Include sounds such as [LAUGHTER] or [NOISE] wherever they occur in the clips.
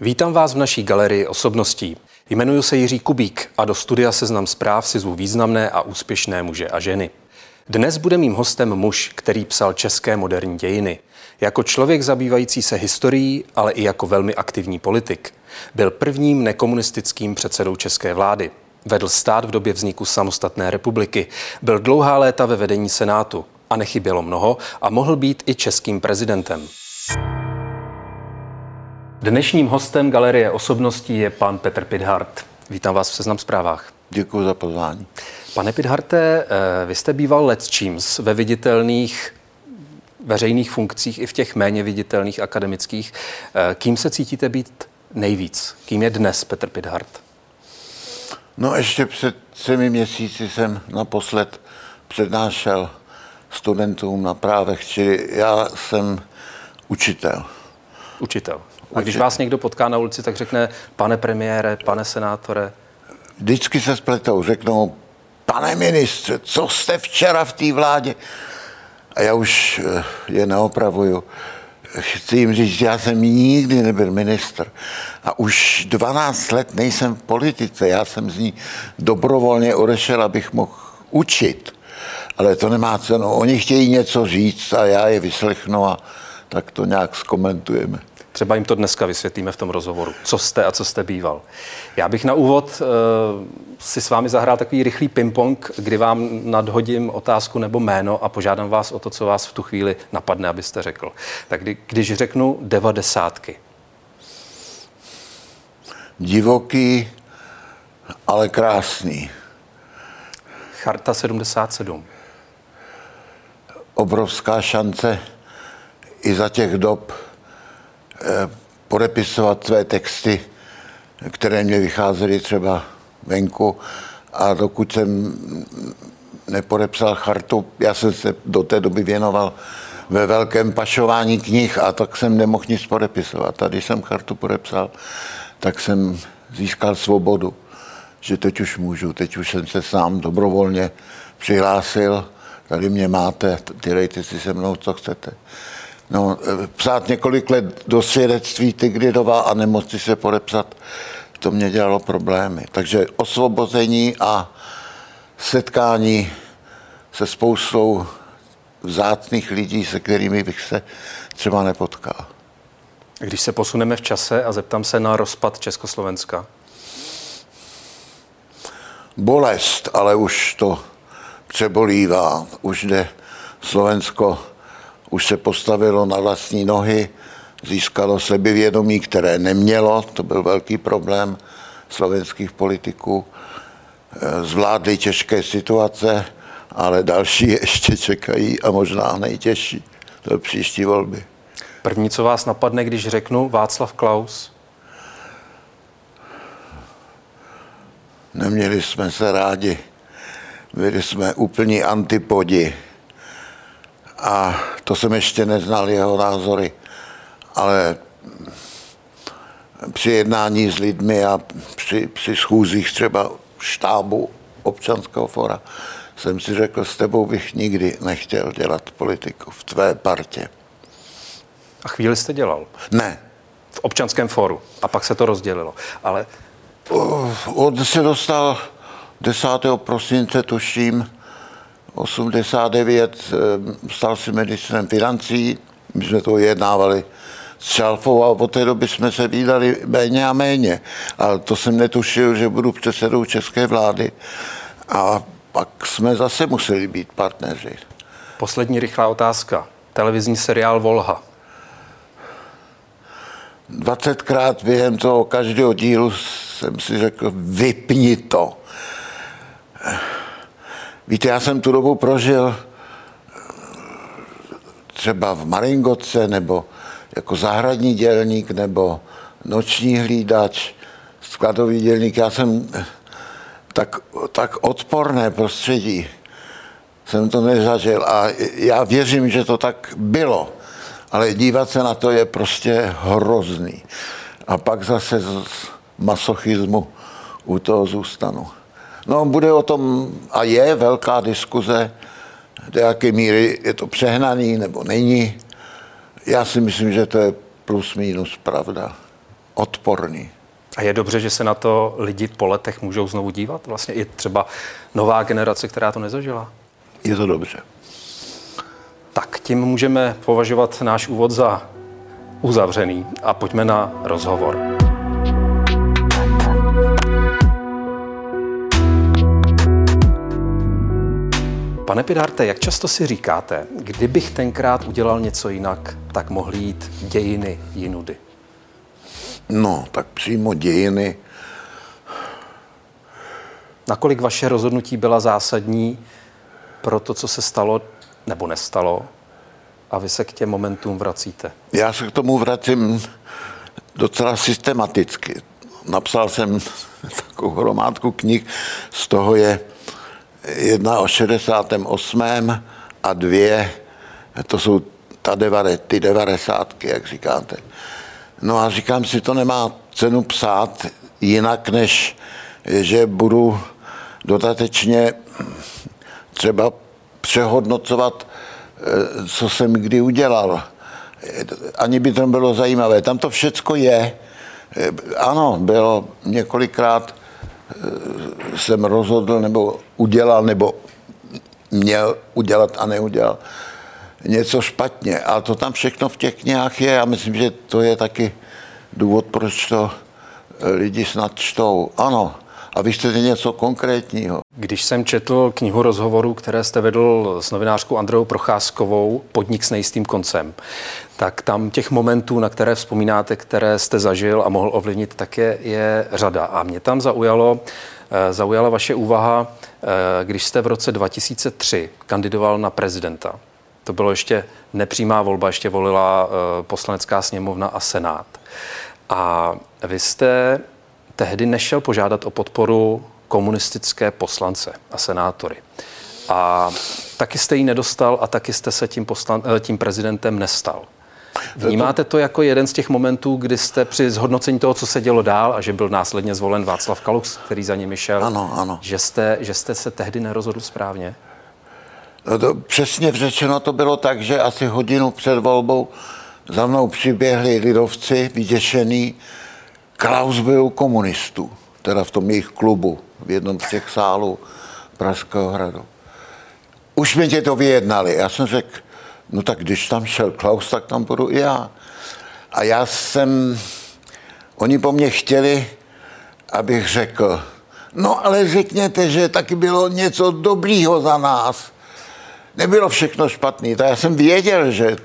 Vítám vás v naší galerii osobností. Jmenuji se Jiří Kubík a do studia Seznam zpráv si zvu významné a úspěšné muže a ženy. Dnes bude mým hostem muž, který psal české moderní dějiny. Jako člověk zabývající se historií, ale i jako velmi aktivní politik. Byl prvním nekomunistickým předsedou české vlády. Vedl stát v době vzniku samostatné republiky. Byl dlouhá léta ve vedení Senátu a nechybělo mnoho a mohl být i českým prezidentem. Dnešním hostem Galerie osobností je pan Petr Pidhart. Vítám vás v Seznam zprávách. Děkuji za pozvání. Pane Pidharte, eh, vy jste býval let číms ve viditelných veřejných funkcích i v těch méně viditelných akademických. Eh, kým se cítíte být nejvíc? Kým je dnes Petr Pidhart? No ještě před třemi měsíci jsem naposled přednášel studentům na právech, čili já jsem učitel. Učitel. A když vás někdo potká na ulici, tak řekne, pane premiére, pane senátore. Vždycky se spletou, řeknou, pane ministře, co jste včera v té vládě? A já už eh, je neopravuju. Chci jim říct, já jsem nikdy nebyl ministr a už 12 let nejsem v politice. Já jsem z ní dobrovolně odešel, abych mohl učit. Ale to nemá cenu. Oni chtějí něco říct a já je vyslechnu a tak to nějak zkomentujeme. Třeba jim to dneska vysvětlíme v tom rozhovoru, co jste a co jste býval. Já bych na úvod uh, si s vámi zahrál takový rychlý ping-pong, kdy vám nadhodím otázku nebo jméno a požádám vás o to, co vás v tu chvíli napadne, abyste řekl. Tak kdy, když řeknu devadesátky. Divoký, ale krásný. Charta 77. Obrovská šance i za těch dob podepisovat své texty, které mě vycházely třeba venku a dokud jsem nepodepsal chartu, já jsem se do té doby věnoval ve velkém pašování knih a tak jsem nemohl nic podepisovat. A když jsem chartu podepsal, tak jsem získal svobodu, že teď už můžu, teď už jsem se sám dobrovolně přihlásil, tady mě máte, dělejte si se mnou, co chcete. No, psát několik let do svědectví Tigridova a nemoci se podepsat, to mě dělalo problémy. Takže osvobození a setkání se spoustou vzácných lidí, se kterými bych se třeba nepotkal. Když se posuneme v čase a zeptám se na rozpad Československa. Bolest, ale už to přebolívá. Už jde Slovensko už se postavilo na vlastní nohy, získalo sebevědomí, které nemělo, to byl velký problém slovenských politiků, eh, zvládli těžké situace, ale další [LAUGHS] ještě čekají a možná nejtěžší, to příští volby. První, co vás napadne, když řeknu Václav Klaus? Neměli jsme se rádi. Byli jsme úplní antipodi. A to jsem ještě neznal jeho názory, ale při jednání s lidmi a při, při schůzích třeba štábu občanského fora jsem si řekl, s tebou bych nikdy nechtěl dělat politiku v tvé partě. A chvíli jste dělal? Ne. V občanském fóru. A pak se to rozdělilo. Ale... On se dostal 10. prosince, tuším, 89 eh, stal si ministrem financí, my jsme to jednávali s Šalfou a od té doby jsme se výdali méně a méně. Ale to jsem netušil, že budu předsedou české vlády. A pak jsme zase museli být partneři. Poslední rychlá otázka. Televizní seriál Volha. 20krát během toho každého dílu jsem si řekl, vypni to. Víte, já jsem tu dobu prožil eh, třeba v Maringoce, nebo jako zahradní dělník, nebo noční hlídač, skladový dělník. Já jsem eh, tak, tak odporné prostředí jsem to nezažil a já věřím, že to tak bylo, ale dívat se na to je prostě hrozný. A pak zase z masochismu u toho zůstanu. No, bude o tom, a je velká diskuze, do jaké míry je to přehnaný nebo není. Já si myslím, že to je plus minus pravda. odporný. A je dobře, že se na to lidi po letech můžou znovu dívat? Vlastně i třeba nová generace, která to nezažila? Je to dobře. Tak tím můžeme považovat náš úvod za uzavřený a pojďme na rozhovor. Pane Pidarte, jak často si říkáte, kdybych tenkrát udělal něco jinak, tak mohly jít dějiny jinudy? No, tak přímo dějiny. Nakolik vaše rozhodnutí byla zásadní pro to, co se stalo nebo nestalo a vy se k těm momentům vracíte? Já se k tomu vracím docela systematicky. Napsal jsem takovou hromádku knih, z toho je jedna o 68. a dvě, to jsou ta devare, ty devadesátky, jak říkáte. No a říkám si, to nemá cenu psát jinak, než že budu dodatečně třeba přehodnocovat, eh, co jsem kdy udělal. Ani by to bylo zajímavé. Tam to všecko je. Eh, ano, bylo několikrát jsem rozhodl nebo udělal, nebo měl udělat a neudělal něco špatně. A to tam všechno v těch knihách je a myslím, že to je taky důvod, proč to lidi snad čtou. Ano, a vy chcete něco konkrétního. Když jsem četl knihu rozhovorů, které jste vedl s novinářkou Andreou Procházkovou, Podnik s nejistým koncem, tak tam těch momentů, na které vzpomínáte, které jste zažil a mohl ovlivnit, tak je, je řada. A mě tam zaujalo, eh, zaujala vaše úvaha, eh, když jste v roce 2003 kandidoval na prezidenta. To bylo ještě nepřímá volba, ještě volila eh, poslanecká sněmovna a senát. A vy jste tehdy nešel požádat o podporu komunistické poslance a senátory. A taky jste ji nedostal a taky jste se tím, poslan, eh, tím prezidentem nestal. Vnímáte to jako jeden z těch momentů, kdy jste při zhodnocení toho, co se dělo dál a že byl následně zvolen Václav Kalux, který za nimi šel, ano, ano. Že, jste, že jste se tehdy nerozhodl správně? No to, přesně řečeno to bylo tak, že asi hodinu před volbou za mnou přiběhli lidovci vyděšený, Klaus byl komunistů, teda v tom jejich klubu, v jednom z těch sálů Pražského hradu. Už mi tě to vyjednali. Já jsem řekl, no tak když tam šel Klaus, tak tam budu i já. A já jsem, oni po mně chtěli, abych řekl, no ale řekněte, že taky bylo něco dobrýho za nás. Nebylo všechno špatné. Tak já jsem věděl, že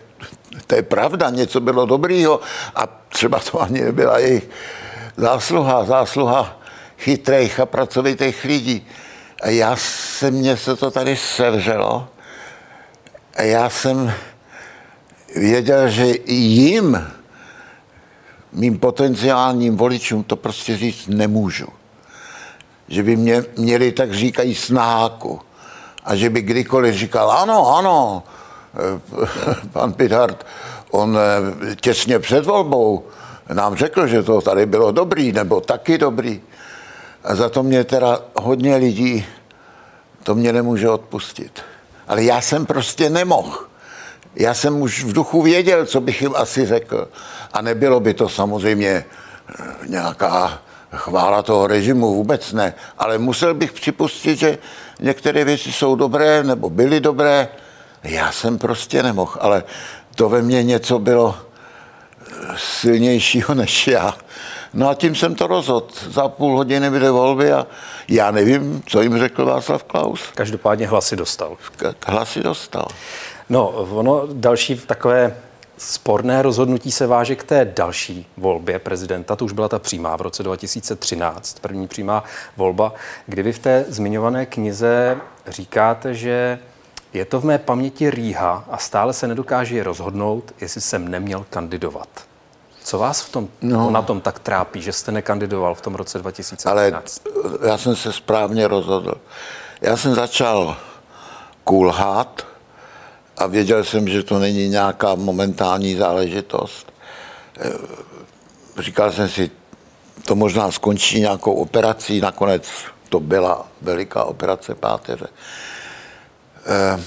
to je pravda, něco bylo dobrýho a třeba to ani nebyla jejich zásluha, zásluha chytrých a pracovitých lidí. A já se, mně se to tady sevřelo a já jsem věděl, že jim, mým potenciálním voličům, to prostě říct nemůžu. Že by mě měli, tak říkají, snáku. A že by kdykoliv říkal, ano, ano, pan Pithard, on eh, těsně před volbou nám řekl, že to tady bylo dobrý, nebo taky dobrý. A za to mě teda hodně lidí to mě nemůže odpustit. Ale já jsem prostě nemohl. Já jsem už v duchu věděl, co bych jim asi řekl. A nebylo by to samozřejmě eh, nějaká chvála toho režimu, vůbec ne. Ale musel bych připustit, že některé věci jsou dobré nebo byly dobré. Já jsem prostě nemohl, ale to ve mně něco bylo silnějšího než já. No a tím jsem to rozhodl. Za půl hodiny bude volby a já nevím, co jim řekl Václav Klaus. Každopádně hlasy dostal. Hlasy dostal. No, ono další takové sporné rozhodnutí se váže k té další volbě prezidenta. To už byla ta přímá v roce 2013, první přímá volba, kdy vy v té zmiňované knize říkáte, že je to v mé paměti rýha a stále se nedokáže rozhodnout, jestli jsem neměl kandidovat. Co vás v tom, no. na tom tak trápí, že jste nekandidoval v tom roce 2013? Ale já jsem se správně rozhodl. Já jsem začal kulhat a věděl jsem, že to není nějaká momentální záležitost. Eh, říkal jsem si, to možná skončí nějakou operací, nakonec to byla veliká operace páteře. Eh,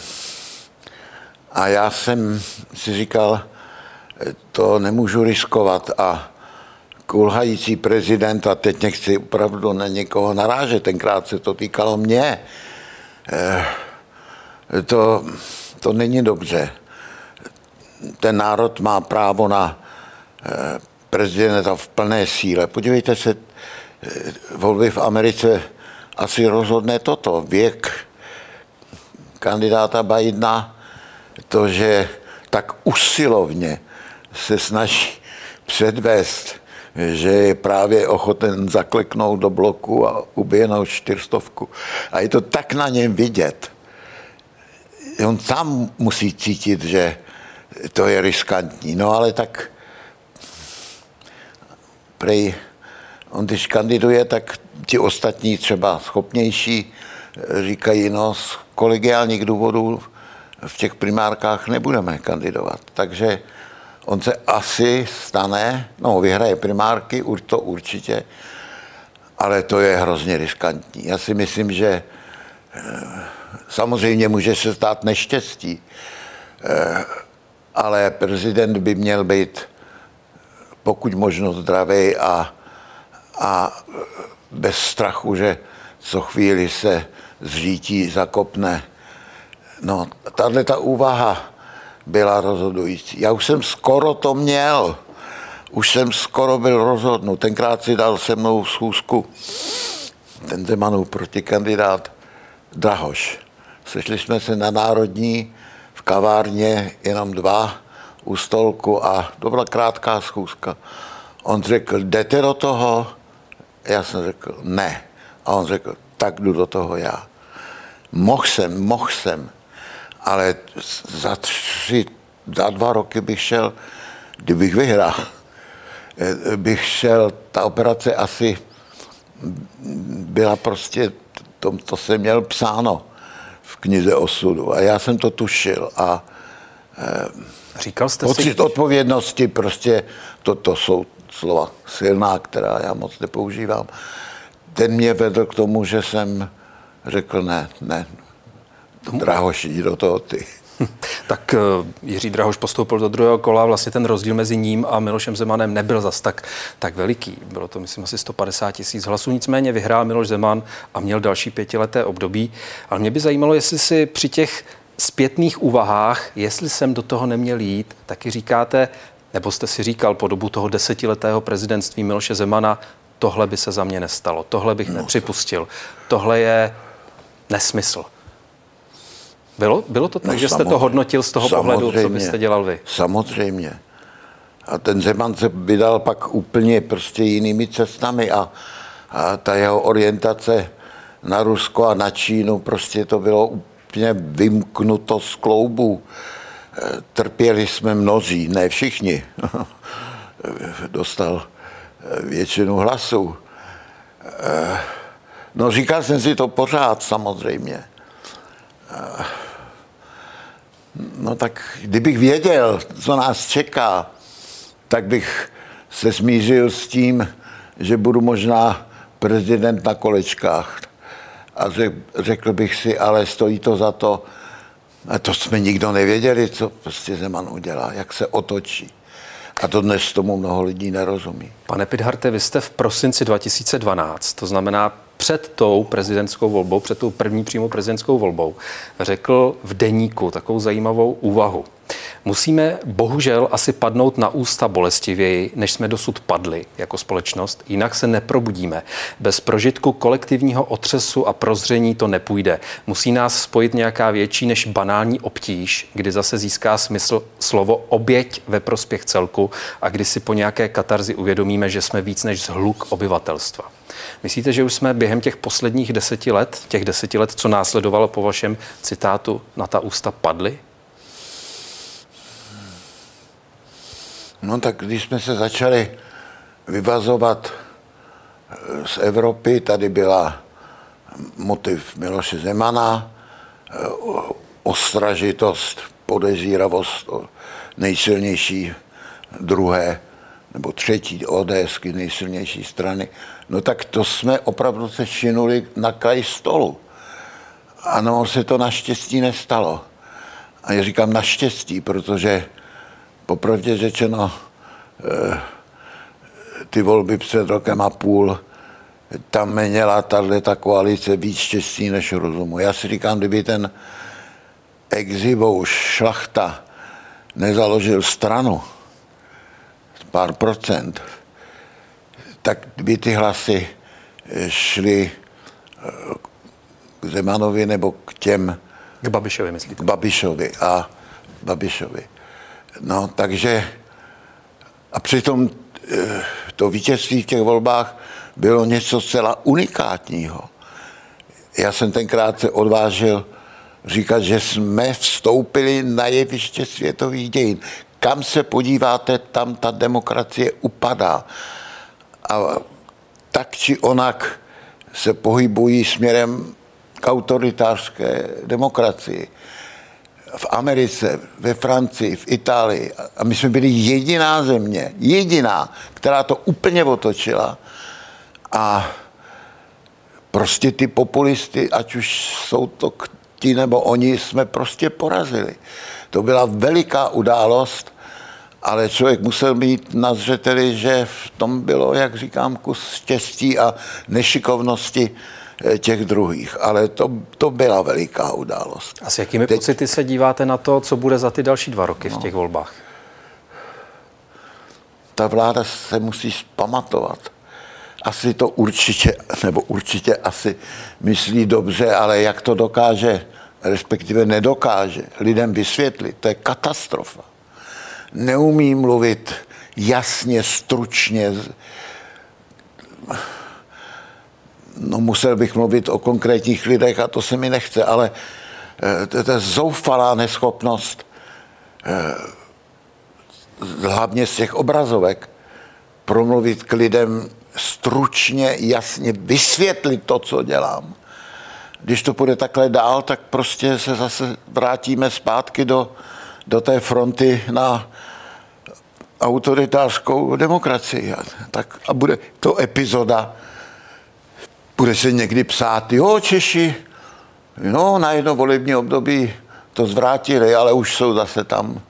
a já jsem si říkal, to nemůžu riskovat a kulhající prezident, a teď nechci opravdu na někoho narážet, tenkrát se to týkalo mě, eh, to, to není dobře. Ten národ má právo na eh, prezidenta v plné síle. Podívejte se, eh, volby v Americe asi rozhodne toto. Věk kandidáta Bidena, to, že tak usilovně se snaží předvést, že je právě ochoten zakleknout do bloku a uběhnout čtyřstovku. A je to tak na něm vidět. On sám musí cítit, že to je riskantní. No ale tak prej, on když kandiduje, tak ti ostatní třeba schopnější říkají, no z kolegiálních důvodů v těch primárkách nebudeme kandidovat. Takže on se asi stane, no vyhraje primárky, to určitě, ale to je hrozně riskantní. Já si myslím, že eh, samozřejmě může se stát neštěstí, eh, ale prezident by měl být pokud možno zdravý a, a bez strachu, že co chvíli se zřítí, zakopne. No, tahle ta úvaha byla rozhodující. Já už jsem skoro to měl. Už jsem skoro byl rozhodnut. Tenkrát si dal se mnou schůzku ten Zemanův protikandidát Drahoš. Sešli jsme se na Národní v kavárně, jenom dva, u stolku a to byla krátká schůzka. On řekl, jdete do toho? Já jsem řekl, ne. A on řekl, tak jdu do toho já. Mohl jsem, mohl jsem, ale za tři, za dva roky bych šel, kdybych vyhrál, eh, [LAUGHS] bych šel, ta operace asi byla prostě, to, to jsem měl psáno v knize osudu a já jsem to tušil a Říkal jste pocit si... odpovědnosti, prostě to, to jsou slova silná, která já moc nepoužívám. Ten mě vedl k tomu, že jsem řekl ne, ne, Drahoš, jdi do toho ty. [LAUGHS] Tak eh, Jiří Drahoš postoupil do druhého kola, vlastně ten rozdíl mezi ním a Milošem Zemanem nebyl zas tak, tak veliký. Bylo to, myslím, asi 150 tisíc hlasů. Nicméně vyhrál Miloš Zeman a měl další pětileté období. Ale mě by zajímalo, jestli si při těch zpětných úvahách, jestli jsem do toho neměl jít, taky říkáte, nebo jste si říkal po dobu toho desetiletého prezidentství Miloše Zemana, tohle by se za mě nestalo, tohle bych no. nepřipustil, tohle je nesmysl. Bylo, bylo to tak, no, že jste to hodnotil z toho pohledu, co byste dělal vy? Samozřejmě. A ten Zeman se vydal pak úplně prostě jinými cestami a, a ta jeho orientace na Rusko a na Čínu, prostě to bylo úplně vymknuto z kloubu. E, trpěli jsme mnozí, ne všichni. [LAUGHS] Dostal e, většinu hlasů. E, no říkal jsem si to pořád samozřejmě. No tak kdybych věděl, co nás čeká, tak bych se smířil s tím, že budu možná prezident na kolečkách. A řekl bych si, ale stojí to za to. A to jsme nikdo nevěděli, co prostě Zeman udělá, jak se otočí. A to dnes tomu mnoho lidí nerozumí. Pane Pidharte, vy jste v prosinci 2012, to znamená před tou prezidentskou volbou, před tou první přímou prezidentskou volbou, řekl v deníku takovou zajímavou úvahu. Musíme bohužel asi padnout na ústa bolestivěji, než jsme dosud padli jako společnost, jinak se neprobudíme. Bez prožitku kolektivního otřesu a prozření to nepůjde. Musí nás spojit nějaká větší než banální obtíž, kdy zase získá smysl slovo oběť ve prospěch celku a kdy si po nějaké katarzi uvědomíme, že jsme víc než zhluk obyvatelstva. Myslíte, že už jsme během těch posledních deseti let, těch deseti let, co následovalo po vašem citátu, na ta ústa padli? No tak když jsme se začali vyvazovat eh, z Evropy, tady byla motiv Miloše Zemana, eh, ostražitost, podezíravost nejsilnější druhé nebo třetí ODSky nejsilnější strany, no tak to jsme opravdu se činuli na kraj stolu. Ano, se to naštěstí nestalo. A já říkám naštěstí, protože popravdě řečeno, eh, ty volby před rokem a půl, tam měla tato koalice víc štěstí než rozumu. Já si říkám, kdyby ten exibou šlachta nezaložil stranu, pár procent, tak by ty hlasy šly eh, k Zemanovi nebo k těm... K Babišovi, myslíte? K Babišovi a Babišovi. No, takže a přitom eh, to vítězství v těch volbách bylo něco zcela unikátního. Já jsem tenkrát se odvážil říkat, že jsme vstoupili na jeviště světových dějin. Kam se podíváte, tam ta demokracie upadá. A tak či onak se pohybují směrem k autoritářské demokracii. V Americe, ve Francii, v Itálii. A my jsme byli jediná země, jediná, která to úplně otočila. A prostě ty populisty, ať už jsou to ti nebo oni, jsme prostě porazili. To byla veliká událost, ale člověk musel mít na zřeteli, že v tom bylo, jak říkám, kus štěstí a nešikovnosti těch druhých. Ale to, to byla veliká událost. A s jakými Teď... pocity se díváte na to, co bude za ty další dva roky no. v těch volbách? Ta vláda se musí pamatovat. Asi to určitě, nebo určitě asi myslí dobře, ale jak to dokáže, respektive nedokáže lidem vysvětlit, to je katastrofa neumí mluvit jasně, stručně. No musel bych mluvit o konkrétních lidech a to se mi nechce, ale eh, to je zoufalá neschopnost eh, hlavně z těch obrazovek promluvit k lidem stručně, jasně, vysvětlit to, co dělám. Když to půjde takhle dál, tak prostě se zase vrátíme zpátky do, do té fronty na autoritářskou demokracii. Tak a bude to epizoda, bude se někdy psát, jo, Češi, no, na jedno volební období to zvrátili, ale už jsou zase tam,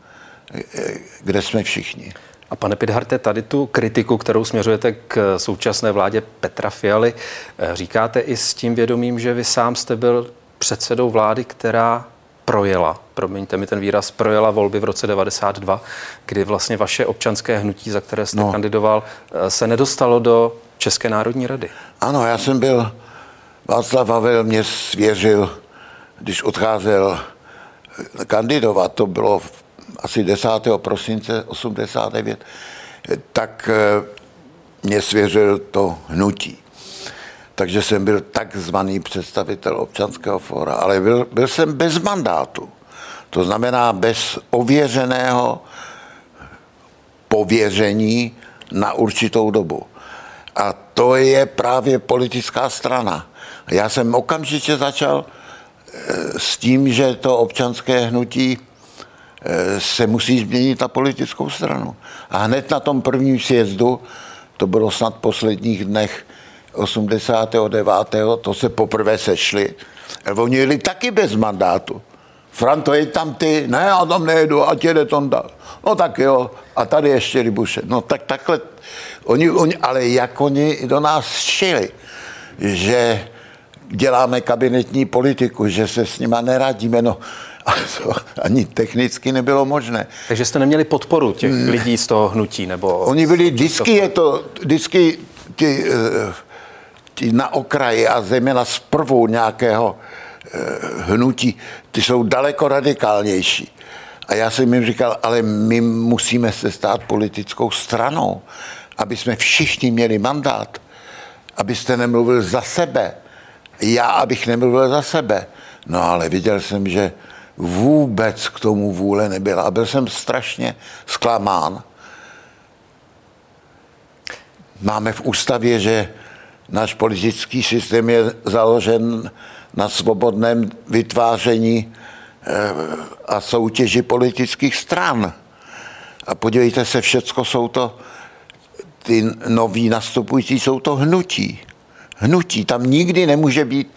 kde jsme všichni. A pane Pidharte, tady tu kritiku, kterou směřujete k současné vládě Petra Fialy, říkáte i s tím vědomím, že vy sám jste byl předsedou vlády, která projela, promiňte mi ten výraz, projela volby v roce 92, kdy vlastně vaše občanské hnutí, za které jste no. kandidoval, se nedostalo do České národní rady. Ano, já jsem byl, Václav Havel mě svěřil, když odcházel eh, kandidovat, to bylo asi 10. prosince 89, tak eh, mě svěřil to hnutí takže jsem byl takzvaný představitel občanského fóra, ale byl, byl jsem bez mandátu. To znamená bez ověřeného pověření na určitou dobu. A to je právě politická strana. Já jsem okamžitě začal eh, s tím, že to občanské hnutí eh, se musí změnit na politickou stranu. A hned na tom prvním sjezdu, to bylo snad v posledních dnech 89. to se poprvé sešli. Oni jeli taky bez mandátu. Franto, je tam ty, ne, já tam nejedu, a jede Tonda. No tak jo, a tady ještě Rybuše. No tak takhle, oni, oni, ale jak oni do nás šili, že děláme kabinetní politiku, že se s nima neradíme, no [LAUGHS] a to ani technicky nebylo možné. Takže jste neměli podporu těch lidí z toho hnutí, nebo... Oni byli, vždycky je to, vždycky ty, uh, ti na okraji a zejména z prvou nějakého eh, hnutí, ty jsou daleko radikálnější. A já jsem jim říkal, ale my musíme se stát politickou stranou, aby jsme všichni měli mandát, abyste nemluvil za sebe. Já, abych nemluvil za sebe. No ale viděl jsem, že vůbec k tomu vůle nebyla. A byl jsem strašně zklamán. Máme v ústavě, že náš politický systém je založen na svobodném vytváření eh, a soutěži politických stran. A podívejte se, všecko jsou to, ty noví nastupující jsou to hnutí. Hnutí. Tam nikdy nemůže být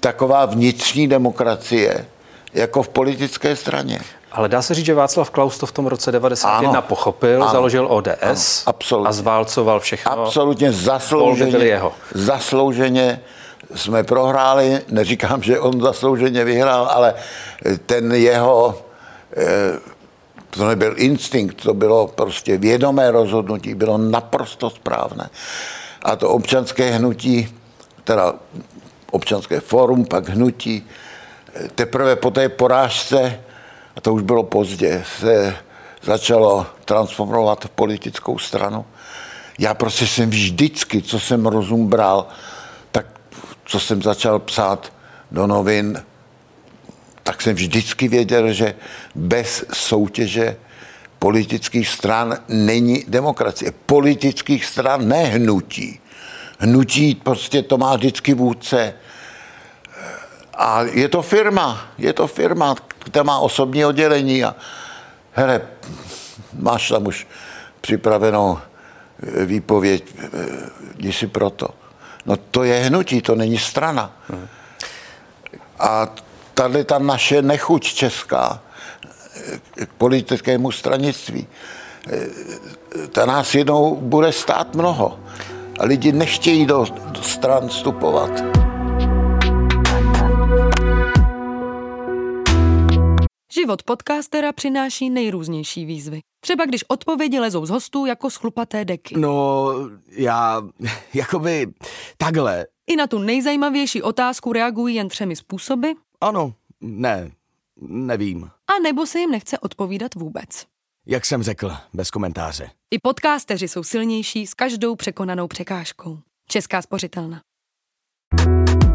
taková vnitřní demokracie, jako v politické straně. Ale dá se říct, že Václav Klaus to v tom roce 91 ano. pochopil, ano. založil ODS ano. a zválcoval všechno. Absolutně zaslouženě, jeho. zaslouženě jsme prohráli. Neříkám, že on zaslouženě vyhrál, ale ten jeho, eh, to nebyl instinkt, to bylo prostě vědomé rozhodnutí, bylo naprosto správné. A to občanské hnutí, teda občanské fórum, pak hnutí, teprve po té porážce, a to už bylo pozdě, se začalo transformovat v politickou stranu. Já prostě jsem vždycky, co jsem rozum bral, tak co jsem začal psát do novin, tak jsem vždycky věděl, že bez soutěže politických stran není demokracie. Politických stran, ne hnutí. Hnutí prostě to má vždycky vůdce. A je to firma, je to firma, která má osobní oddělení a hele, máš tam už připravenou eh, výpověď, eh, jdi si proto. No to je hnutí, to není strana. A tady ta naše nechuť česká eh, k politickému stranictví, ta nás jednou bude stát mnoho. A lidi nechtějí do stran vstupovat. Život podcastera přináší nejrůznější výzvy. Třeba když odpovědi lezou z hostů jako schlupaté deky. No, já, [LAUGHS] jakoby, takhle. I na tu nejzajímavější otázku reagují jen třemi způsoby. Ano, ne, nevím. A nebo se jim nechce odpovídat vůbec. Jak jsem řekl, bez komentáře. I podcasteři jsou silnější s každou překonanou překážkou. Česká spořitelna.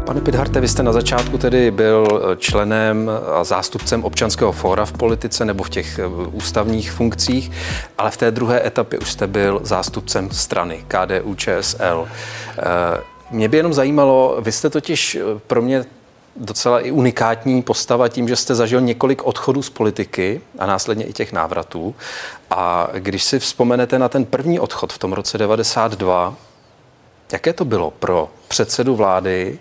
Pane Pidharte, vy jste na začátku tedy byl členem a zástupcem občanského fóra v politice nebo v těch eh, ústavních funkcích, ale v té druhé etapě už jste byl zástupcem strany KDU ČSL. Eh, mě by jenom zajímalo, vy jste totiž eh, pro mě docela i unikátní postava tím, že jste zažil několik odchodů z politiky a následně i těch návratů. A když si vzpomenete na ten první odchod v tom roce 92, jaké to bylo pro předsedu vlády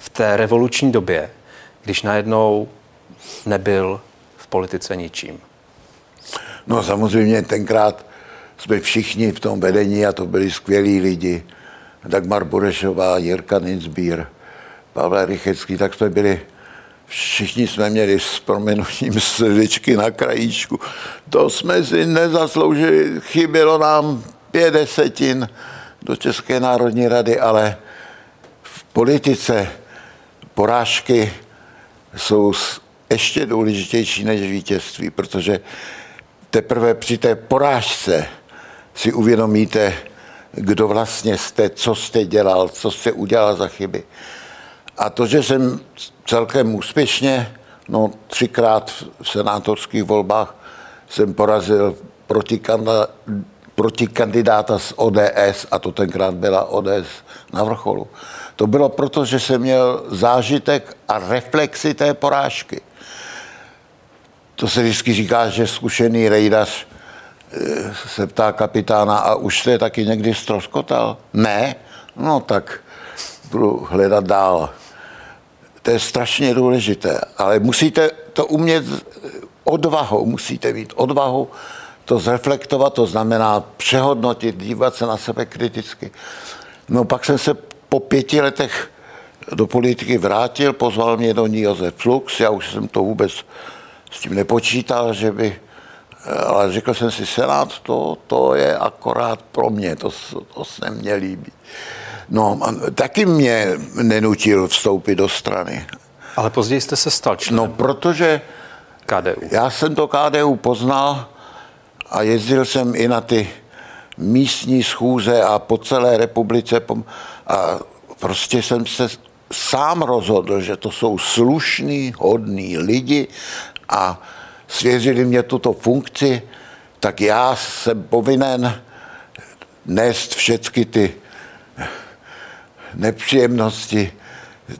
v té revoluční době, když najednou nebyl v politice ničím? No samozřejmě tenkrát jsme všichni v tom vedení a to byli skvělí lidi. Dagmar Burešová, Jirka Ninsbír, Pavel Rychecký, tak jsme byli, všichni jsme měli s proměnutím srdečky na krajíčku. To jsme si nezasloužili, chybělo nám pět desetin do České národní rady, ale v politice porážky jsou ještě důležitější než vítězství, protože teprve při té porážce si uvědomíte, kdo vlastně jste, co jste dělal, co jste udělal za chyby. A to, že jsem celkem úspěšně, no třikrát v senátorských volbách jsem porazil proti, proti kandidáta z ODS, a to tenkrát byla ODS na vrcholu. To bylo proto, že jsem měl zážitek a reflexy té porážky. To se vždycky říká, že zkušený rejdař eh, se ptá kapitána a už jste taky někdy stroskotal? Ne? No tak budu hledat dál. To je strašně důležité, ale musíte to umět odvahou, musíte mít odvahu to zreflektovat, to znamená přehodnotit, dívat se na sebe kriticky. No pak jsem se po pěti letech do politiky vrátil, pozval mě do ní Josef Flux, já už jsem to vůbec s tím nepočítal, že by, ale řekl jsem si, Senát, to, to je akorát pro mě, to, to se mě líbí. No, taky mě nenutil vstoupit do strany. Ale později jste se stal členem. No, protože KDU. já jsem to KDU poznal a jezdil jsem i na ty místní schůze a po celé republice a prostě jsem se sám rozhodl, že to jsou slušní, hodní lidi a svěřili mě tuto funkci, tak já jsem povinen nést všechny ty nepříjemnosti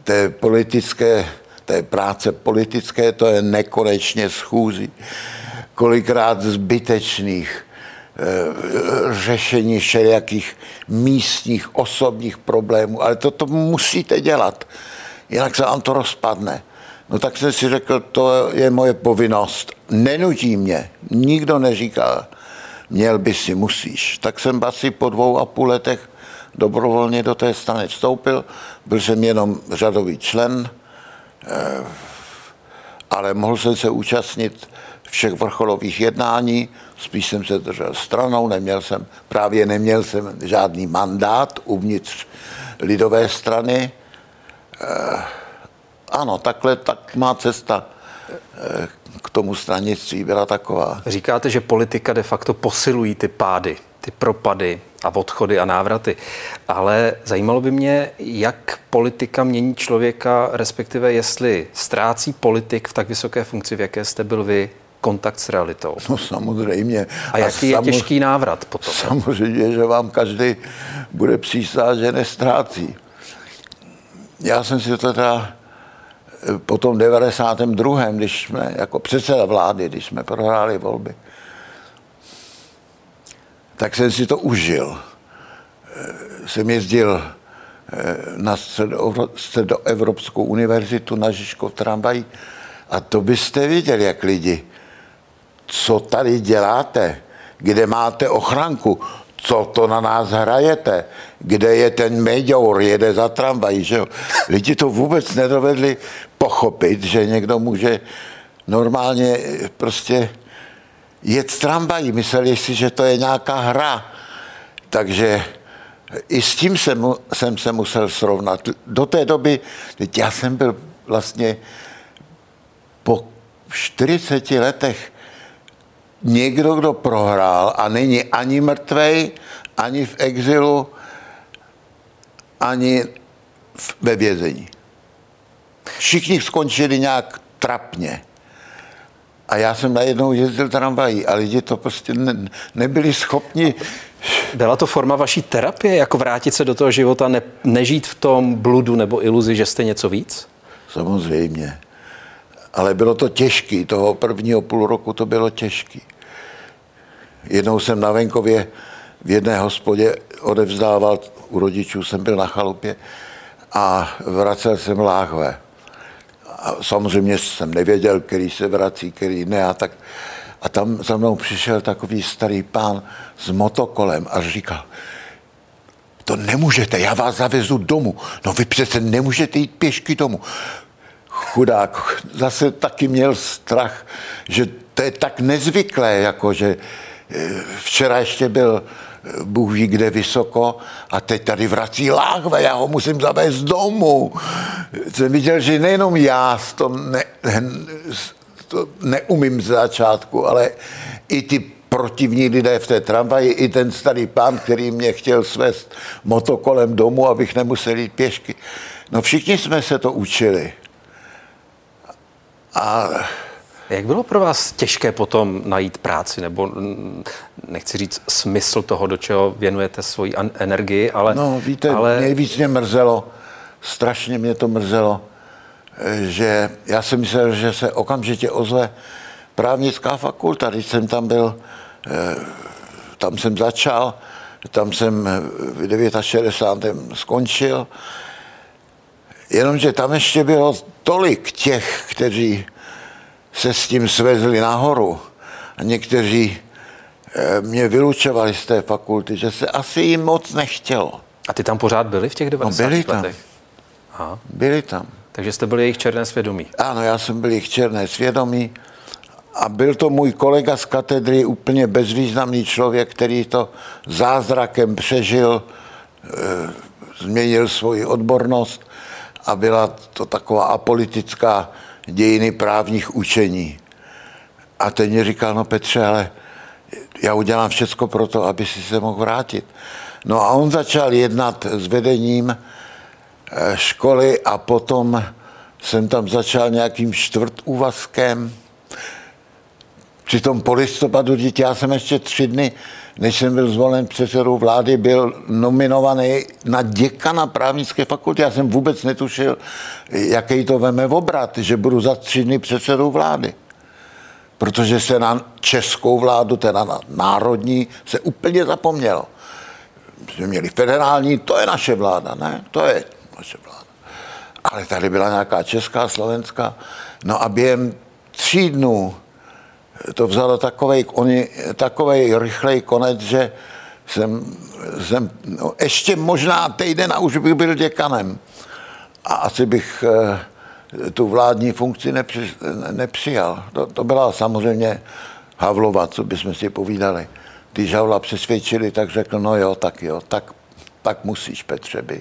té politické, té práce politické, to je nekonečně schůzí, kolikrát zbytečných řešení všelijakých místních, osobních problémů, ale to, to musíte dělat, jinak se vám to rozpadne. No tak jsem si řekl, to je moje povinnost. Nenutí mě, nikdo neříká, měl by si, musíš. Tak jsem asi po dvou a půl letech dobrovolně do té strany vstoupil. Byl jsem jenom řadový člen, eh, ale mohl jsem se účastnit všech vrcholových jednání, spíš jsem se držel stranou, neměl jsem, právě neměl jsem žádný mandát uvnitř lidové strany. Eh, ano, takhle tak má cesta eh, k tomu stranictví byla taková. Říkáte, že politika de facto posilují ty pády, ty propady a odchody a návraty. Ale zajímalo by mě, jak politika mění člověka, respektive jestli ztrácí politik v tak vysoké funkci, v jaké jste byl vy, kontakt s realitou. No samozřejmě. A jaký a je těžký návrat potom? Samozřejmě, že vám každý bude přísát, že nestrácí. Já jsem si to teda eh, po tom 92., když jsme jako předseda vlády, když jsme prohráli volby, tak jsem si to užil. Eh, jsem jezdil eh, na středoevropskou univerzitu na Žižkov tramvají a to byste viděli, jak lidi, co tady děláte, kde máte ochranku, co to na nás hrajete, kde je ten meďour, jede za tramvají, že jo. Lidi to vůbec nedovedli pochopit, že někdo může normálně prostě jet tramvají. Mysleli si, že to je nějaká hra. Takže i s tím jsem, jsem se musel srovnat. Do té doby, teď já jsem byl vlastně po 40 letech někdo, kdo prohrál a není ani mrtvej, ani v exilu, ani ve vězení. Všichni skončili nějak trapně. A já jsem najednou jezdil tramvají a lidi to prostě ne, nebyli schopni. Byla to forma vaší terapie, jako vrátit se do toho života, ne, nežít v tom bludu nebo iluzi, že jste něco víc? Samozřejmě. Ale bylo to těžké, toho prvního půl roku to bylo těžké. Jednou jsem na venkově v jedné hospodě odevzdával, u rodičů jsem byl na chalupě a vracel jsem láhve a samozřejmě jsem nevěděl, který se vrací, který ne a tak. A tam za mnou přišel takový starý pán s motokolem a říkal, to nemůžete, já vás zavezu domů. No vy přece nemůžete jít pěšky domů. Chudák zase taky měl strach, že to je tak nezvyklé, jako že eh, včera ještě byl Bůh ví kde vysoko a teď tady vrací láhve, já ho musím zavést domů. Jsem viděl, že nejenom já to, ne, to neumím z začátku, ale i ty protivní lidé v té tramvaji, i ten starý pán, který mě chtěl svést motokolem domů, abych nemusel jít pěšky. No všichni jsme se to učili. A jak bylo pro vás těžké potom najít práci, nebo nechci říct smysl toho, do čeho věnujete svoji energii, ale... No víte, ale... nejvíc mě mrzelo, strašně mě to mrzelo, že já jsem myslel, že se okamžitě ozve právnická fakulta, když jsem tam byl, eh, tam jsem začal, tam jsem v 69. skončil, jenomže tam ještě bylo tolik těch, kteří se s tím svezli nahoru a někteří eh, mě vylučovali z té fakulty, že se asi jim moc nechtělo. A ty tam pořád byli v těch 90 no, byli tam. letech? Aha. Byli tam. Takže jste byli jejich černé svědomí. Ano, já jsem byl jejich černé svědomí a byl to můj kolega z katedry, úplně bezvýznamný člověk, který to zázrakem přežil, e, změnil svoji odbornost a byla to taková apolitická dějiny právních učení. A ten mě říkal, no Petře, ale já udělám všecko pro to, aby si se mohl vrátit. No a on začal jednat s vedením eh, školy a potom jsem tam začal nějakým čtvrt úvazkem. Při tom po listopadu, dítě, já jsem ještě tři dny než jsem byl zvolen předsedou vlády, byl nominovaný na děkana právnické fakulty. Já jsem vůbec netušil, jaký to veme v obrat, že budu za tři dny předsedou vlády. Protože se na českou vládu, teda na národní, se úplně zapomnělo. Jsme měli federální, to je naše vláda, ne? To je naše vláda. ale tady byla nějaká česká, slovenská. No a během tří dnů to vzalo takovej, oni, takovej rychlej konec, že jsem, jsem no, ještě možná týden a už bych byl děkanem. A asi bych eh, tu vládní funkci nepři, nepřijal. To, to byla samozřejmě Havlova, co bychom si povídali. Když Havla přesvědčili, tak řekl, no jo, tak jo, tak, tak musíš, Petře, by.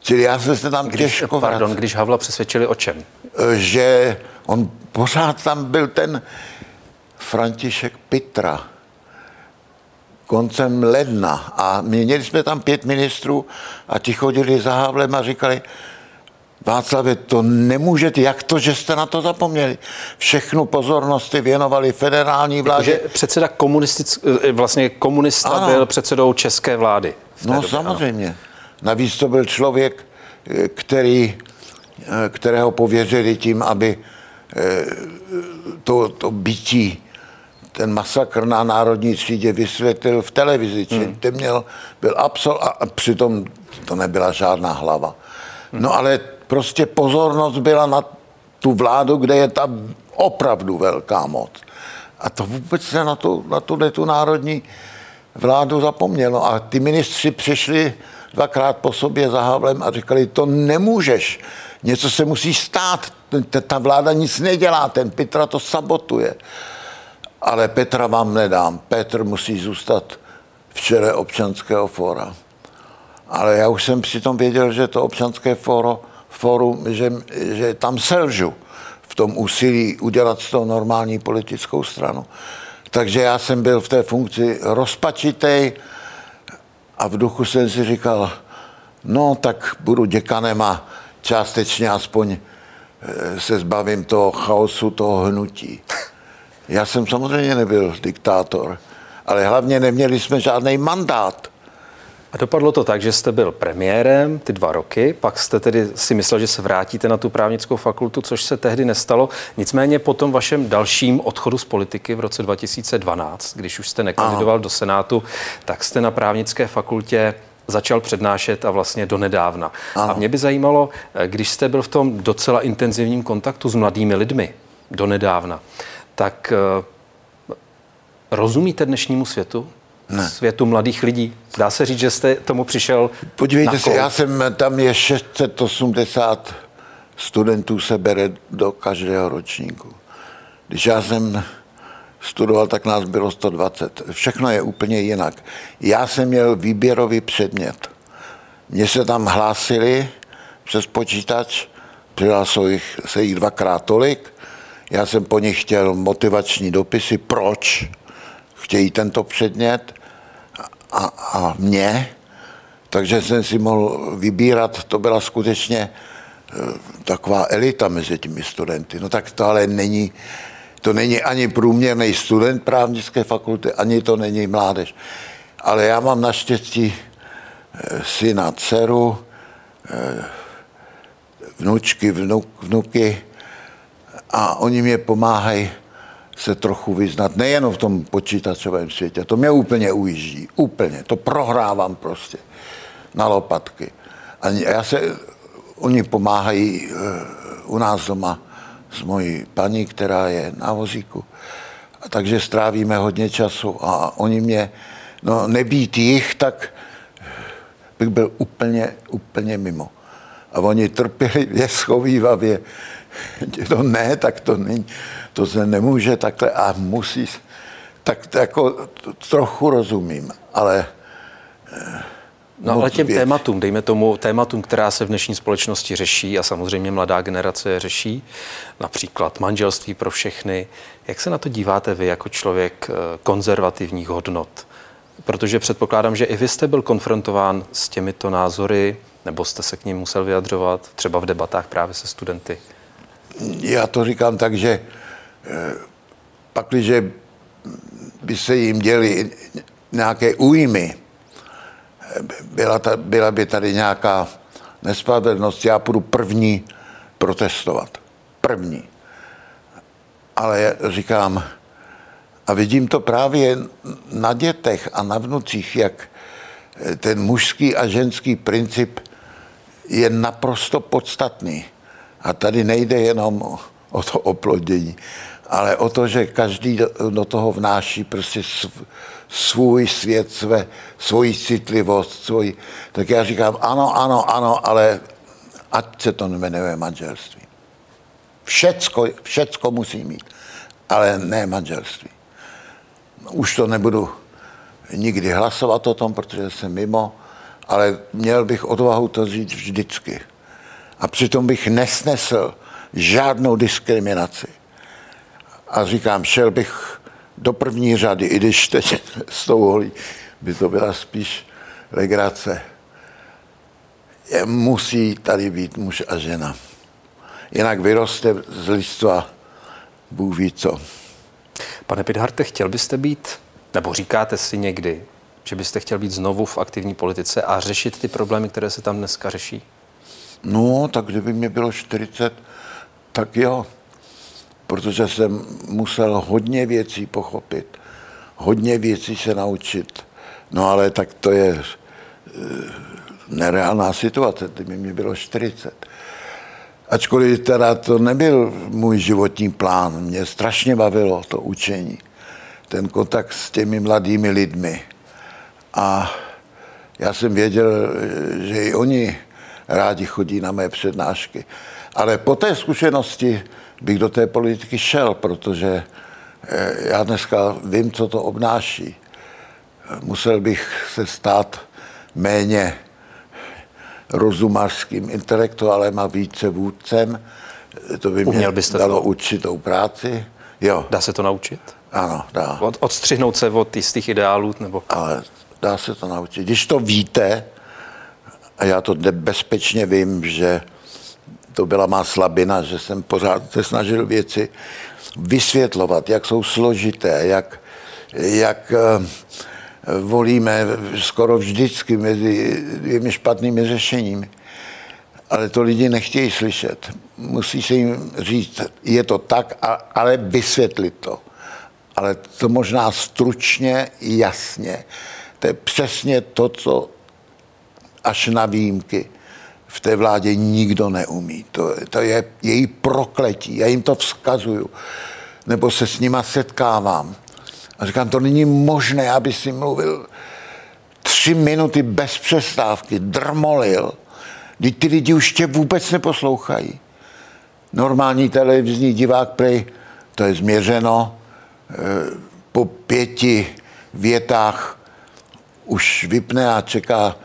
Čili já jsem se tam Když, těžko pardon, vracel. když Havla přesvědčili o čem? že on pořád tam byl ten František Pitra koncem ledna a měnili jsme tam pět ministrů a ti chodili za Havlem a říkali, Václavě, to nemůžete, jak to, že jste na to zapomněli? Všechnu pozornosti věnovali federální vládě. Že předseda komunistic, eh, vlastně komunista Ano. byl předsedou české vlády. No době, ano. samozřejmě. Navíc to byl člověk, eh, který, eh, kterého pověřili tím, aby to, to bytí, ten masakr na národní třídě vysvětlil v televizi. Hmm. Ten měl, byl absol, a přitom to nebyla žádná hlava. No ale prostě pozornost byla na tu vládu, kde je ta opravdu velká moc. A to vůbec se na tu, na tu, tu národní vládu zapomnělo. A ty ministři přišli dvakrát po sobě za Havlem a říkali, to nemůžeš, něco se musí stát, ta vláda nic nedělá, ten Petra to sabotuje. Ale Petra vám nedám, Petr musí zůstat v čele občanského fóra. Ale já už jsem přitom věděl, že to občanské fóro, fórum, že, že tam selžu v tom úsilí udělat z toho normální politickou stranu. Takže já jsem byl v té funkci rozpačitej a v duchu jsem si říkal, no tak budu děkanem a částečně aspoň se zbavím toho chaosu, toho hnutí. Já jsem samozřejmě nebyl diktátor, ale hlavně neměli jsme žádný mandát. A dopadlo to tak, že jste byl premiérem ty dva roky, pak jste tedy si myslel, že se vrátíte na tu právnickou fakultu, což se tehdy nestalo. Nicméně po tom vašem dalším odchodu z politiky v roce 2012, když už jste nekandidoval do Senátu, tak jste na právnické fakultě začal přednášet a vlastně donedávna. A mě by zajímalo, eh, když jste byl v tom docela intenzivním kontaktu s mladými lidmi donedávna, tak eh, rozumíte dnešnímu světu? Ne. Světu mladých lidí. Dá se říct, že jste tomu přišel Podívejte se, já jsem, tam je 680 studentů se bere do každého ročníku. Když já jsem studoval, tak nás bylo 120. Všechno je úplně jinak. Já jsem měl výběrový předmět. Mně se tam hlásili přes počítač, přihlásilo jich, se jich dvakrát tolik. Já jsem po nich chtěl motivační dopisy, proč chtějí tento předmět a, a mě, takže jsem si mohl vybírat, to byla skutečně eh, taková elita mezi těmi studenty. No tak to ale není, to není ani průměrný student právnické fakulty, ani to není mládež. Ale já mám naštěstí eh, syna, dceru, eh, vnučky, vnuk, vnuky a oni mě pomáhají se trochu vyznat, nejenom v tom počítačovém světě, to mě úplně ujíždí, úplně, to prohrávám prostě na lopatky. A já se, oni pomáhají eh, u nás doma s mojí paní, která je na vozíku. A takže strávíme hodně času a oni mě, no nebýt jich, tak bych byl úplně, úplně mimo. A oni trpělivě, schovývavě, to ne, tak to není, to se nemůže takhle a musí, tak jako trochu rozumím, ale No ale těm tématům, dejme tomu tématům, která se v dnešní společnosti řeší a samozřejmě mladá generace je řeší, například manželství pro všechny. Jak se na to díváte vy jako člověk eh, konzervativních hodnot? Protože předpokládám, že i vy jste byl konfrontován s těmito názory, nebo jste se k ním musel vyjadřovat, třeba v debatách právě se studenty. já to říkám tak, že eh, pakliže by se jim děli nějaké újmy, byla, ta, byla by tady nějaká nespravedlnost, já půjdu první protestovat. První. Ale říkám, a vidím to právě na dětech a na vnucích, jak ten mužský a ženský princip je naprosto podstatný. A tady nejde jenom o to oplodění, ale o to, že každý do, toho vnáší prostě svůj svět, své, svoji citlivost, svůj, tak já říkám ano, ano, ano, ale ať se to jmenuje manželství. Všecko, všecko musí mít, ale ne manželství. Už to nebudu nikdy hlasovat o tom, protože jsem mimo, ale měl bych odvahu to říct vždycky. A přitom bych nesnesl žádnou diskriminaci. A říkám, šel bych do první řady, i když teď [LAUGHS] s tou holí by to byla spíš legrace. Je, musí tady být muž a žena. Jinak vyroste z listva Bůh ví co. Pane Pidharte, chtěl byste být, nebo říkáte si někdy, že byste chtěl být znovu v aktivní politice a řešit ty problémy, které se tam dneska řeší? No, tak kdyby mě bylo 40, tak jo. Protože jsem musel hodně věcí pochopit, hodně věcí se naučit. No ale tak to je e, nereálná situace, kdyby mě bylo 40. Ačkoliv teda to nebyl můj životní plán, mě strašně bavilo to učení, ten kontakt s těmi mladými lidmi. A já jsem věděl, že i oni rádi chodí na mé přednášky. Ale po té zkušenosti bych do té politiky šel, protože eh, já dneska vím, co to obnáší. Musel bych se stát méně rozumářským intelektuálem a více vůdcem. To by mě byste dalo to? určitou práci. Jo. Dá se to naučit? Ano, dá. Od, odstřihnout se od jistých ideálů? Nebo... Ale dá se to naučit. Když to víte, a já to bezpečně vím, že to byla má slabina, že jsem pořád se snažil věci vysvětlovat, jak jsou složité, jak, jak uh, volíme skoro vždycky mezi dvěmi špatnými řešeními. Ale to lidi nechtějí slyšet. Musí se jim říct, je to tak, ale vysvětlit to. Ale to možná stručně, jasně. To je přesně to, co až na výjimky v té vládě nikdo neumí. To, to je její prokletí. Já jim to vzkazuju. Nebo se s nima setkávám. A říkám, to není možné, aby si mluvil tři minuty bez přestávky, drmolil. Když ty lidi už tě vůbec neposlouchají. Normální televizní divák prej, to je změřeno, e, po pěti větách už vypne a čeká,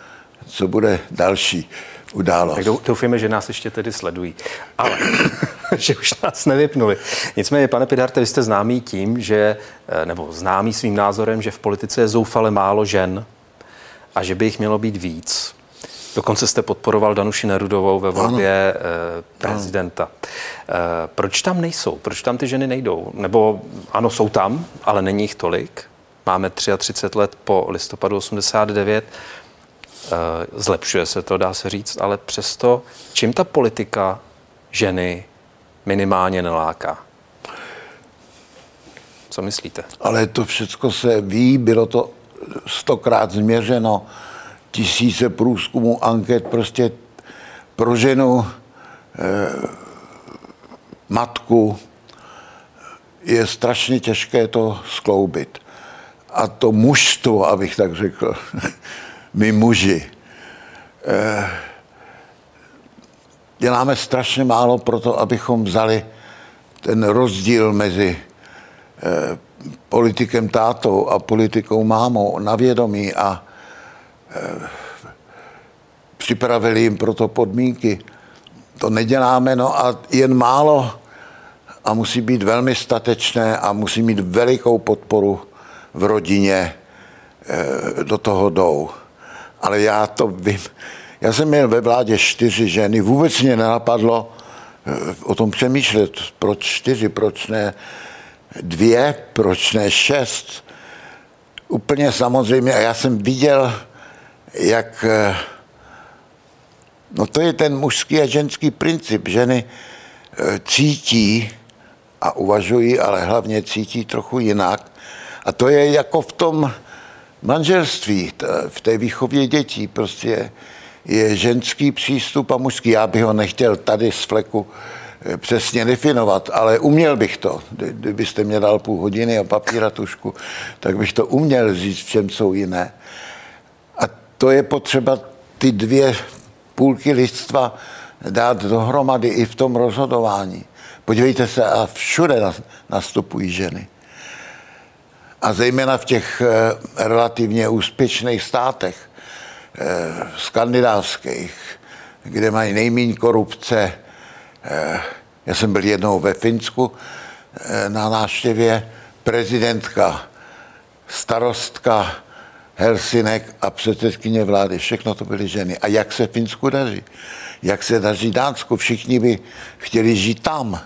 co bude další událost. Tak doufíme, že nás ještě tedy sledují. Ale [LAUGHS] že už nás nevypnuli. Nicméně, pane Pidarte, vy jste známý tím, že, eh, nebo známý svým názorem, že v politice je zoufale málo žen a že by jich mělo být víc. Dokonce jste podporoval Danuši Nerudovou ve volbě ano. Eh, prezidenta. Ano. Eh, proč tam nejsou? Proč tam ty ženy nejdou? Nebo ano, jsou tam, ale není jich tolik. Máme 33 let po listopadu 89. Zlepšuje se to, dá se říct, ale přesto, čím ta politika ženy minimálně neláká. Co myslíte? Ale to všechno se ví, bylo to stokrát změřeno, tisíce průzkumů, anket, prostě pro ženu, eh, matku, je strašně těžké to skloubit. A to mužstvo, abych tak řekl, [LAUGHS] my muži, eh, děláme strašně málo pro to, abychom vzali ten rozdíl mezi eh, politikem tátou a politikou mámou na vědomí a eh, připravili jim proto podmínky. To neděláme, no a jen málo a musí být velmi statečné a musí mít velikou podporu v rodině, do toho jdou. Ale já to vím, já jsem měl ve vládě čtyři ženy, vůbec mě nenapadlo eh, o tom přemýšlet, proč čtyři, proč ne dvě, proč ne šest. Úplně samozřejmě, a já jsem viděl, jak, eh, no to je ten mužský a ženský princip. Ženy eh, cítí a uvažují, ale hlavně cítí trochu jinak. A to je jako v tom manželství, v té výchově dětí. Prostě je ženský přístup a mužský. Já bych ho nechtěl tady z fleku eh, přesně definovat, ale uměl bych to. Kdybyste mě dal půl hodiny a papír a tušku, tak bych to uměl říct, v čem jsou jiné. A to je potřeba ty dvě půlky lidstva dát dohromady i v tom rozhodování. Podívejte se, a všude nastupují ženy. A zejména v těch eh, relativně úspěšných státech, eh, skandinávských, kde mají nejméně korupce. Eh, já jsem byl jednou ve Finsku na návštěvě prezidentka, starostka Helsinek a předsedkyně vlády. Všechno to byly ženy. A jak se Finsku daří? Jak se daří Dánsku? Všichni by chtěli žít tam.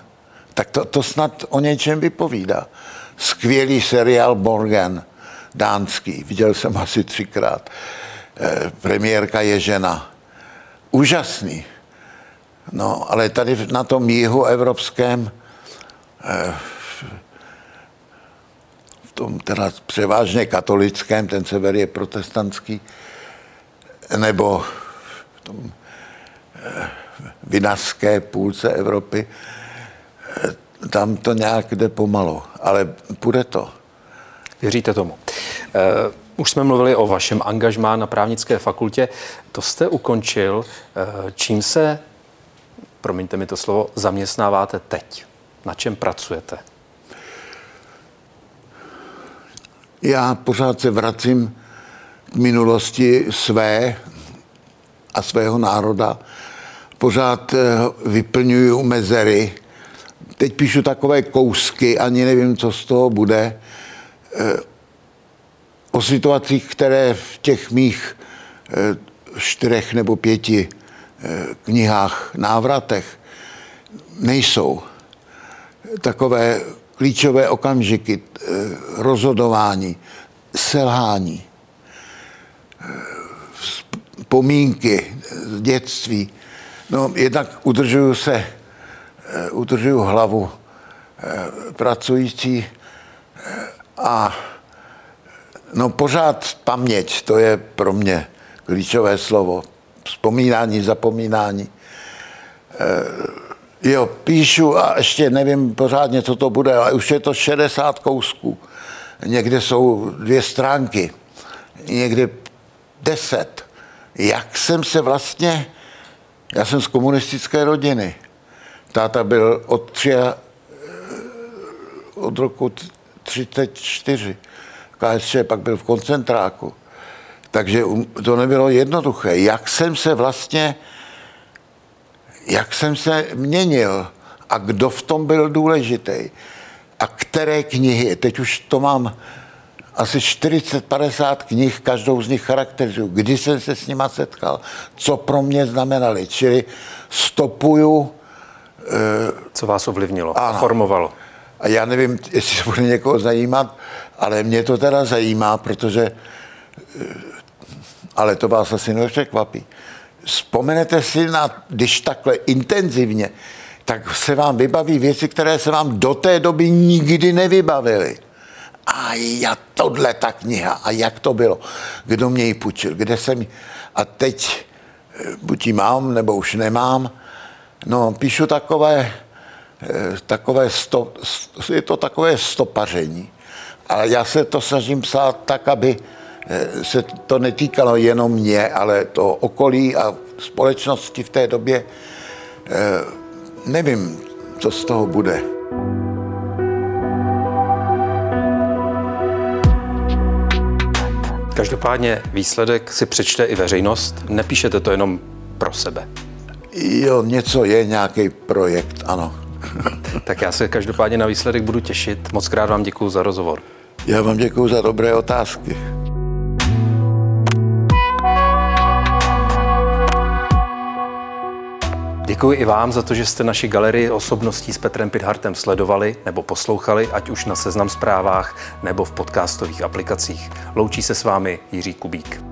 Tak to, to snad o něčem vypovídá. Skvělý seriál Borgen, dánský, viděl jsem asi třikrát. E, premiérka je žena. Úžasný. No, ale tady na tom jihu evropském, e, v tom teda převážně katolickém, ten sever je protestantský, nebo v tom e, vinařské půlce Evropy, tam to nějak jde pomalu, ale půjde to. Věříte tomu? Uh, už jsme mluvili o vašem angažmá na právnické fakultě. To jste ukončil. Uh, čím se, promiňte mi to slovo, zaměstnáváte teď? Na čem pracujete? Já pořád se vracím k minulosti své a svého národa. Pořád eh, vyplňuju mezery, teď píšu takové kousky, ani nevím, co z toho bude, eh, o situacích, které v těch mých eh, čtyřech nebo pěti eh, knihách, návratech nejsou. Takové klíčové okamžiky, rozhodování, selhání, vzpomínky z dětství. No, jednak udržuju se udržuju hlavu eh, pracující eh, a no pořád paměť, to je pro mě klíčové slovo. Vzpomínání, zapomínání. Jo, píšu a ještě nevím pořádně, co to bude, ale už je to 60 kousků. Někde jsou dvě stránky, někde deset. Jak jsem se vlastně, já jsem z komunistické rodiny, Táta byl od, tři, eh, od roku 34 KSČ, pak byl v koncentráku. Takže um, to nebylo jednoduché. Jak jsem se vlastně, jak jsem se měnil a kdo v tom byl důležitý a které knihy, teď už to mám asi 40-50 knih, každou z nich charakterizuju, kdy jsem se s nima setkal, co pro mě znamenali, čili stopuju co vás ovlivnilo ano. a formovalo? A já nevím, jestli se bude někoho zajímat, ale mě to teda zajímá, protože, eh, ale to vás asi nepřekvapí. Vzpomenete si na, když takhle intenzivně, tak se vám vybaví věci, které se vám do té doby nikdy nevybavily. A já tohle ta kniha, a jak to bylo, kdo mě ji půjčil, kde jsem a teď eh, buď ji mám, nebo už nemám, No, píšu takové, eh, takové sto, je to takové stopaření. Ale já se to snažím psát tak, aby eh, se to netýkalo jenom mě, ale to okolí a společnosti v té době. Eh, nevím, co z toho bude. Každopádně výsledek si přečte i veřejnost. Nepíšete to jenom pro sebe. Jo, něco je, nějaký projekt, ano. [LAUGHS] tak já se každopádně na výsledek budu těšit. Moc krát vám děkuji za rozhovor. Já vám děkuji za dobré otázky. Děkuji i vám za to, že jste naši galerii osobností s Petrem Pidhartem sledovali nebo poslouchali, ať už na seznam zprávách nebo v podcastových aplikacích. Loučí se s vámi Jiří Kubík.